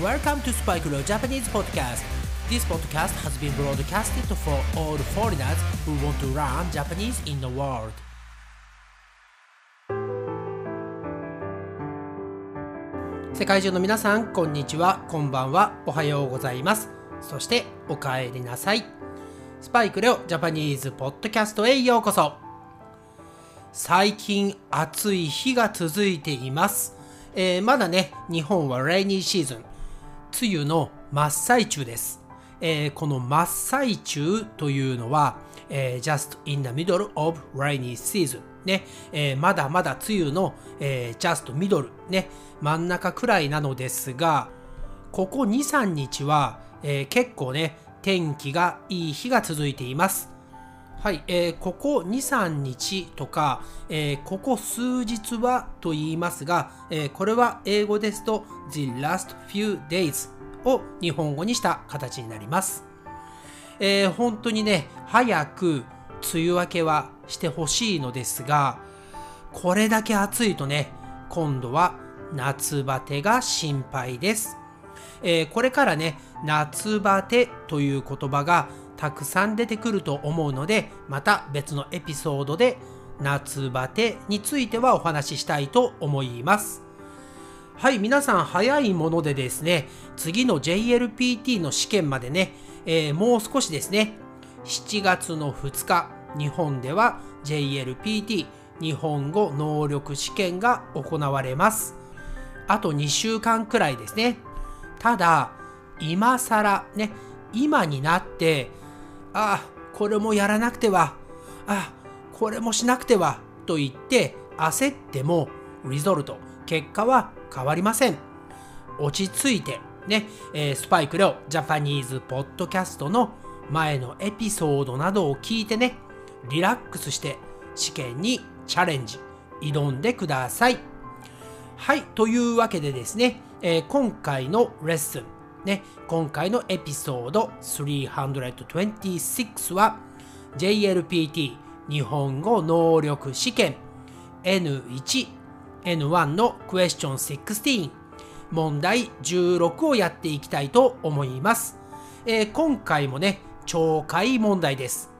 Welcome to Spike Leo Japanese Podcast. This podcast has been broadcasted for all foreigners who want to learn Japanese in the world. 世界中の皆さん、こんにちは、こんばんは、おはようございます。そして、お帰りなさい。スパイクレオジャパニーズポッドキャストへようこそ。最近暑い日が続いています。えー、まだね、日本はレイニーシーズン、梅雨の真っ最中です。えー、この真っ最中というのは、えー、just in the middle of rainy season ね、えー、まだまだ梅雨の、えー、just middle ね、真ん中くらいなのですが、ここ2、3日は、えー、結構ね、天気がいい日が続いています。はい、えー、ここ2、3日とか、えー、ここ数日はと言いますが、えー、これは英語ですと The last few days を日本語にした形になります。えー、本当にね、早く梅雨明けはしてほしいのですが、これだけ暑いとね、今度は夏バテが心配です。えー、これからね、夏バテという言葉がたくさん出てくると思うので、また別のエピソードで夏バテについてはお話ししたいと思います。はい、皆さん早いものでですね、次の JLPT の試験までね、えー、もう少しですね、7月の2日、日本では JLPT 日本語能力試験が行われます。あと2週間くらいですね。ただ、今更ね、今になってああ、これもやらなくては、ああ、これもしなくては、と言って焦っても、リゾルト、結果は変わりません。落ち着いて、ね、えー、スパイクレオジャパニーズポッドキャストの前のエピソードなどを聞いてね、リラックスして試験にチャレンジ、挑んでください。はい、というわけでですね、えー、今回のレッスン、ね、今回のエピソード326は JLPT 日本語能力試験 N1、N1 のクエスチョン16問題16をやっていきたいと思います。えー、今回もね、懲戒問題です。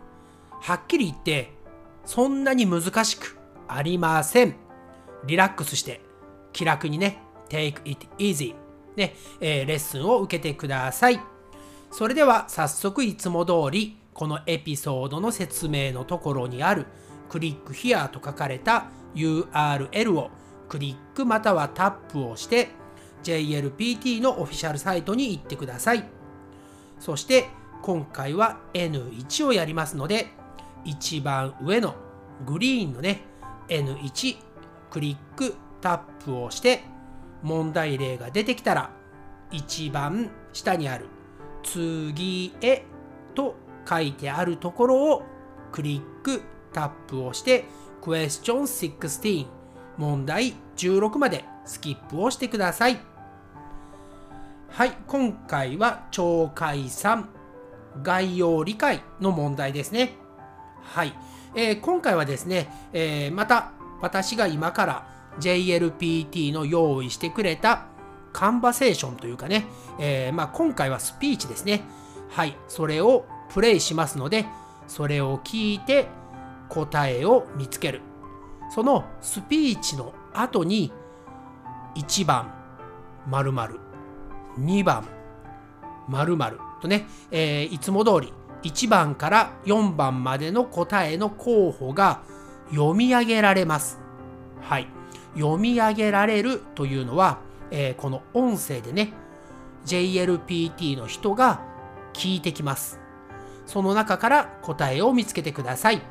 はっきり言って、そんなに難しくありません。リラックスして、気楽にね、take it easy ね、えー、レッスンを受けてください。それでは早速いつも通りこのエピソードの説明のところにあるクリック here と書かれた URL をクリックまたはタップをして JLPT のオフィシャルサイトに行ってください。そして今回は N1 をやりますので一番上のグリーンのね N1 クリックタップをして問題例が出てきたら一番下にある次へと書いてあるところをクリックタップをして Question 16問題16までスキップをしてください。はい今回は懲戒3概要理解の問題ですね。はい、えー、今回はですね、えー、また私が今から JLPT の用意してくれたカンバセーションというかね、えー、まあ、今回はスピーチですね。はい、それをプレイしますので、それを聞いて答えを見つける。そのスピーチの後に1番〇〇2番〇〇とね、えー、いつも通り1番から4番までの答えの候補が読み上げられます。はい。読み上げられるというのは、えー、この音声でね、JLPT の人が聞いてきます。その中から答えを見つけてください。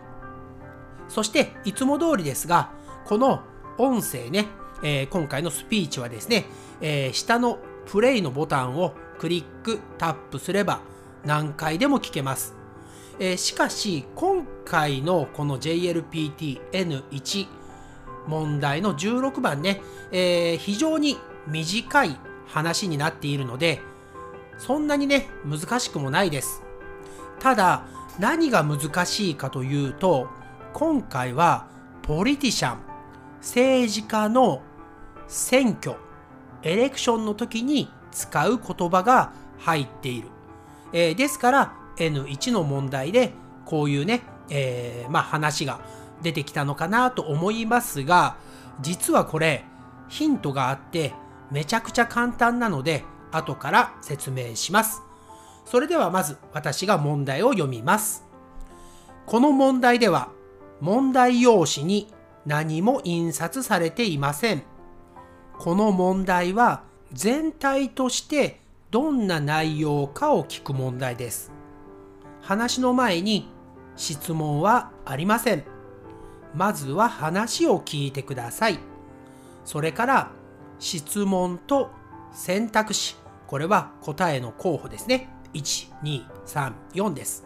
そして、いつも通りですが、この音声ね、えー、今回のスピーチはですね、えー、下のプレイのボタンをクリック、タップすれば何回でも聞けます。えー、しかし、今回のこの JLPT-N1 問題の16番ね、えー、非常に短い話になっているので、そんなにね、難しくもないです。ただ、何が難しいかというと、今回はポリティシャン、政治家の選挙、エレクションの時に使う言葉が入っている。えー、ですから N1 の問題でこういうね、えー、まあ話が出てきたのかなと思いますが、実はこれヒントがあってめちゃくちゃ簡単なので後から説明します。それではまず私が問題を読みます。この問題では問題用紙に何も印刷されていません。この問題は全体としてどんな内容かを聞く問題です。話の前に質問はありません。まずは話を聞いてください。それから質問と選択肢、これは答えの候補ですね。1、2、3、4です。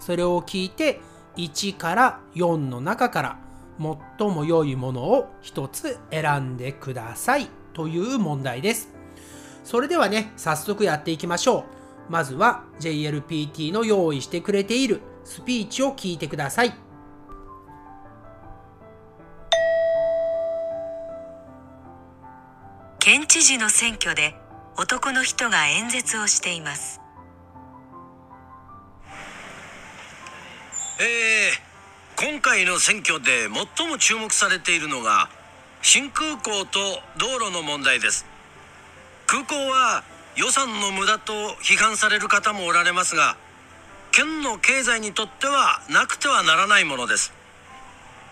それを聞いて1から4の中から最も良いものを1つ選んでくださいという問題です。それではね、早速やっていきましょう。まずは JLPT の用意してくれているスピーチを聞いてください。県知事の選挙で男の人が演説をしています。えー、今回の選挙で最も注目されているのが新空港と道路の問題です空港は予算の無駄と批判される方もおられますが県の経済にとってはなくてはならないものです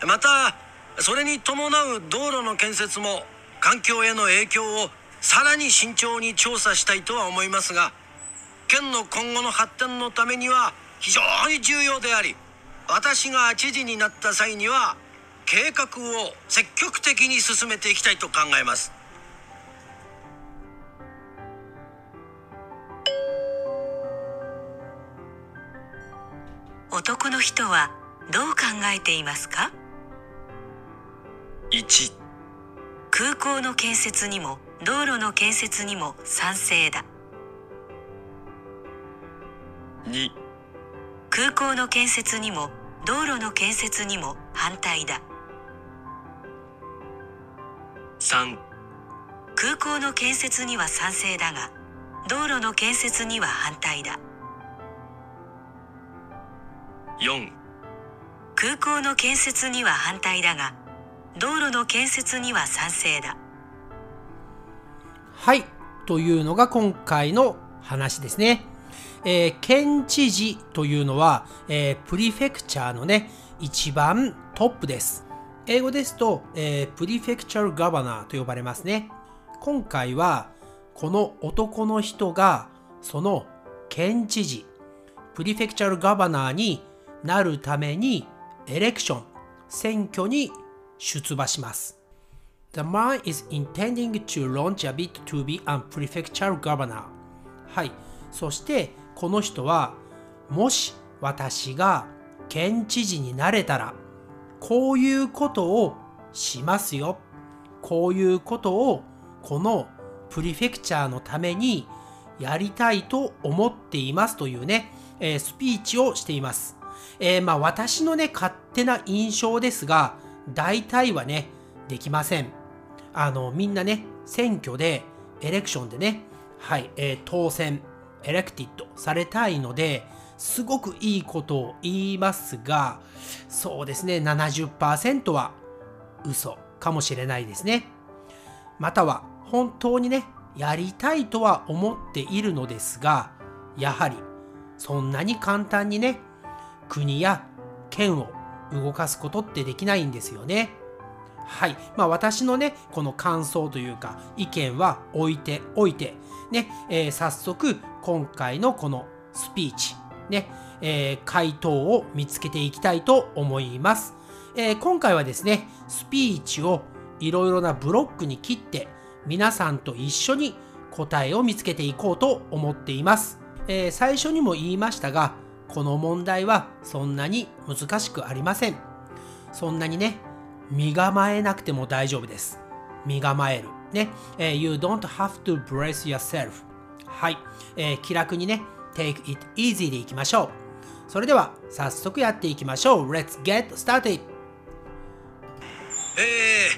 またそれに伴う道路の建設も環境への影響をさらに慎重に調査したいとは思いますが県の今後の発展のためには非常に重要であり私が知事になった際には計画を積極的に進めていきたいと考えます。男の人はどう考えていますか？1空港の建設にも道路の建設にも賛成だ。2空港の建設にも道路の建設にも反対だ。3空港の建設には賛成だが道路の建設には反対だ。4空港の建設には反対だが道路の建設には賛成だはいというのが今回の話ですねえー、県知事というのは、えー、プリフェクチャーのね、一番トップです。英語ですと、えー、プリフェクチャルガバナーと呼ばれますね。今回は、この男の人が、その県知事、プリフェクチャルガバナーになるために、エレクション、選挙に出馬します。The man is intending to launch a bid to be a prefectural governor. はい。そして、この人はもし私が県知事になれたらこういうことをしますよこういうことをこのプリフェクチャーのためにやりたいと思っていますというね、えー、スピーチをしています。えー、まあ私のね、勝手な印象ですが、大体はね、できません。あの、みんなね、選挙で、エレクションでね、はい、えー、当選、エレクティッドされたいので、すごくいいことを言いますが、そうですね、70%は嘘かもしれないですね。または本当にね、やりたいとは思っているのですが、やはりそんなに簡単にね、国や県を動かすことってできないんですよね。はい。まあ私のね、この感想というか意見は置いておいて、ね、えー、早速今回のこのスピーチ、ね、えー、回答を見つけていきたいと思います。えー、今回はですね、スピーチをいろいろなブロックに切って皆さんと一緒に答えを見つけていこうと思っています。えー、最初にも言いましたが、この問題はそんなに難しくありません。そんなにね、身構えなくても大丈夫です。身構える。ね、えー、You don't have to brace yourself. はい、えー、気楽にね、take it easy でいきましょう。それでは早速やっていきましょう。Let's get started! え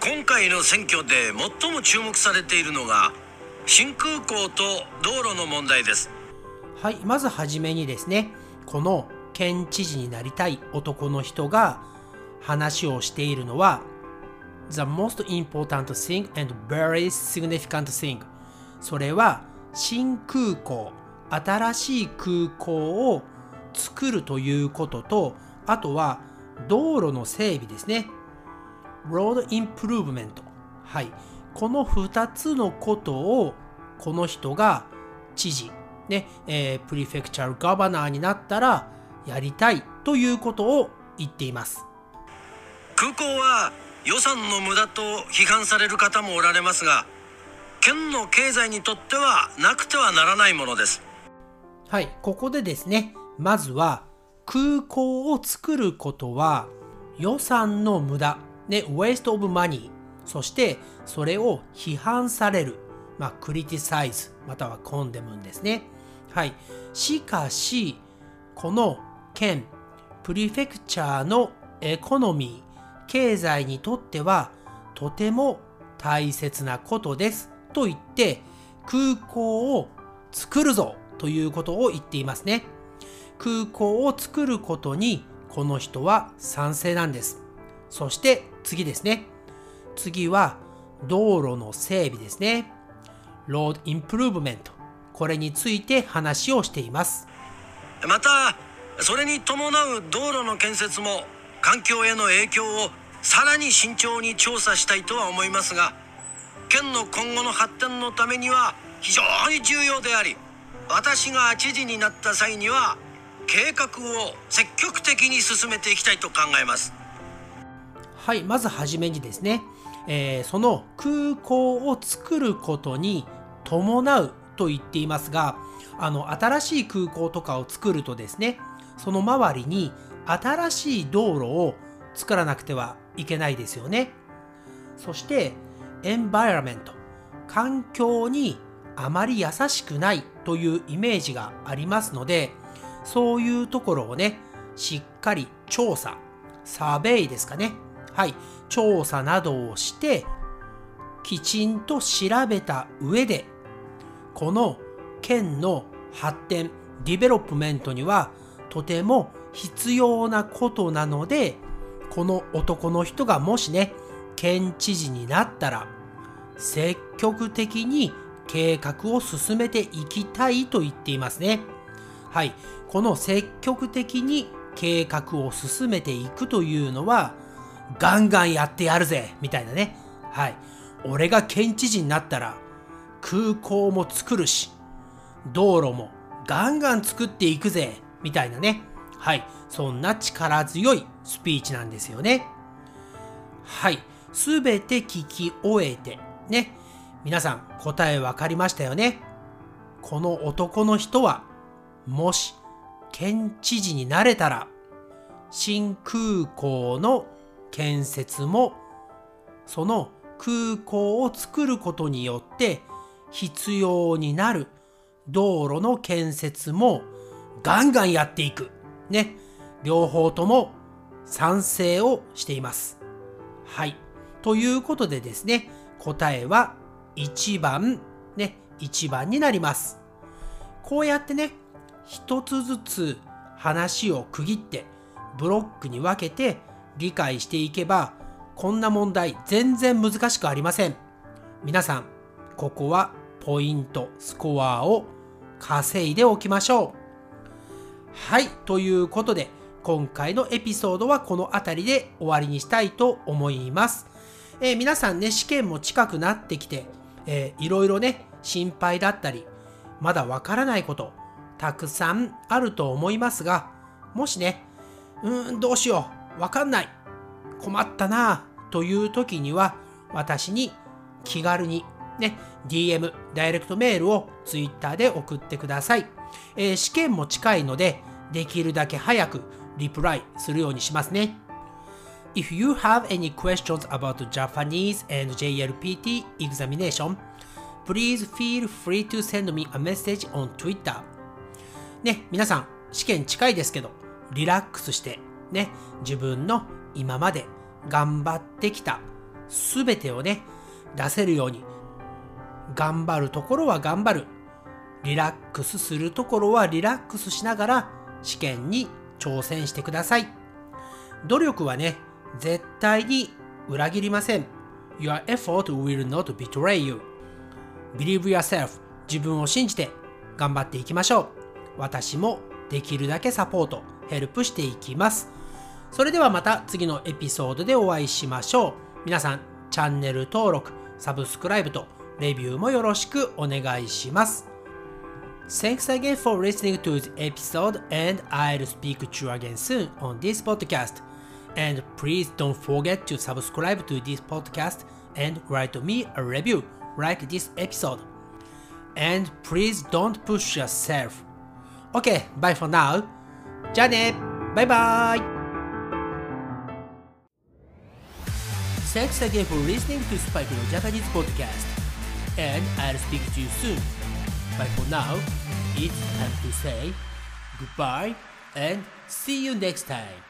ー、今回の選挙で最も注目されているのが新空港と道路の問題ですはい、まずはじめにですね、この県知事になりたい男の人が話をしているのは The most important thing and very significant thing. それは新空港新しい空港を作るということとあとは道路の整備ですね。Road Improvement. はい。この2つのことをこの人が知事ね、えー、プリフェクチャルガバナーになったらやりたいということを言っています。空港は予算の無駄と批判される方もおられますが県の経済にとってはなくてはならないものですはいここでですねまずは空港を作ることは予算の無駄ね waste of money そしてそれを批判されるまあ、クリティサイズまたはコンデムンですね。はい。しかし、この県、プリフェクチャーのエコノミー、経済にとってはとても大切なことですと言って空港を作るぞということを言っていますね。空港を作ることにこの人は賛成なんです。そして次ですね。次は道路の整備ですね。 road improvement これについて話をしていますまたそれに伴う道路の建設も環境への影響をさらに慎重に調査したいとは思いますが県の今後の発展のためには非常に重要であり私が知事になった際には計画を積極的に進めていきたいと考えます。はいまずはじめにですね、えー、その空港を作ることに伴うと言っていますが、あの、新しい空港とかを作るとですね、その周りに新しい道路を作らなくてはいけないですよね。そして、 environment、環境にあまり優しくないというイメージがありますので、そういうところをね、しっかり調査、 survey ですかね。はい、調査などをして、きちんと調べた上でこの県の発展、 development にはとても必要なことなので、この男の人がもしね、県知事になったら、積極的に計画を進めていきたいと言っていますね。はい。この積極的に計画を進めていくというのは、ガンガンやってやるぜみたいなね。はい。俺が県知事になったら、空港も作るし、道路もガンガン作っていくぜ、みたいなね。はい。そんな力強いスピーチなんですよね。はい。すべて聞き終えて、ね。皆さん答え分かりましたよね。この男の人は、もし県知事になれたら、新空港の建設も、その空港を作ることによって必要になる道路の建設もガンガンやっていく。ね。両方とも賛成をしています。はい。ということでですね、答えは1番、ね、1番になります。こうやってね、一つずつ話を区切ってブロックに分けて理解していけば、こんな問題全然難しくありません。皆さん、ここはポイント、スコアを稼いでおきましょう。はい、ということで、今回のエピソードはこの辺りで終わりにしたいと思います。えー、皆さんね、試験も近くなってきて、えー、いろいろね、心配だったり、まだわからないこと、たくさんあると思いますが、もしね、うーん、どうしよう、わかんない、困ったなという時には、私に気軽にね、DM、ダイレクトメールを Twitter で送ってください。えー、試験も近いので、できるだけ早くリプライするようにしますね。If you have any questions about Japanese and JLPT examination, please feel free to send me a message on Twitter. ね、皆さん、試験近いですけど、リラックスして、ね、自分の今まで頑張ってきたすべてをね、出せるように頑張るところは頑張る。リラックスするところはリラックスしながら試験に挑戦してください。努力はね、絶対に裏切りません。Your effort will not betray you. Believe yourself. 自分を信じて頑張っていきましょう。私もできるだけサポート、ヘルプしていきます。それではまた次のエピソードでお会いしましょう。皆さん、チャンネル登録、サブスクライブとレビューもよろしくお願いします。Thanks again for listening to the episode and I'll speak to you again soon on this podcast. And please don't forget to subscribe to this podcast and write me a review like this episode. And please don't push yourself. Okay, bye for now. じゃあねバイバイ Thanks again for listening to Spike no Japanese podcast. And I'll speak to you soon. But for now, it's time to say goodbye and see you next time.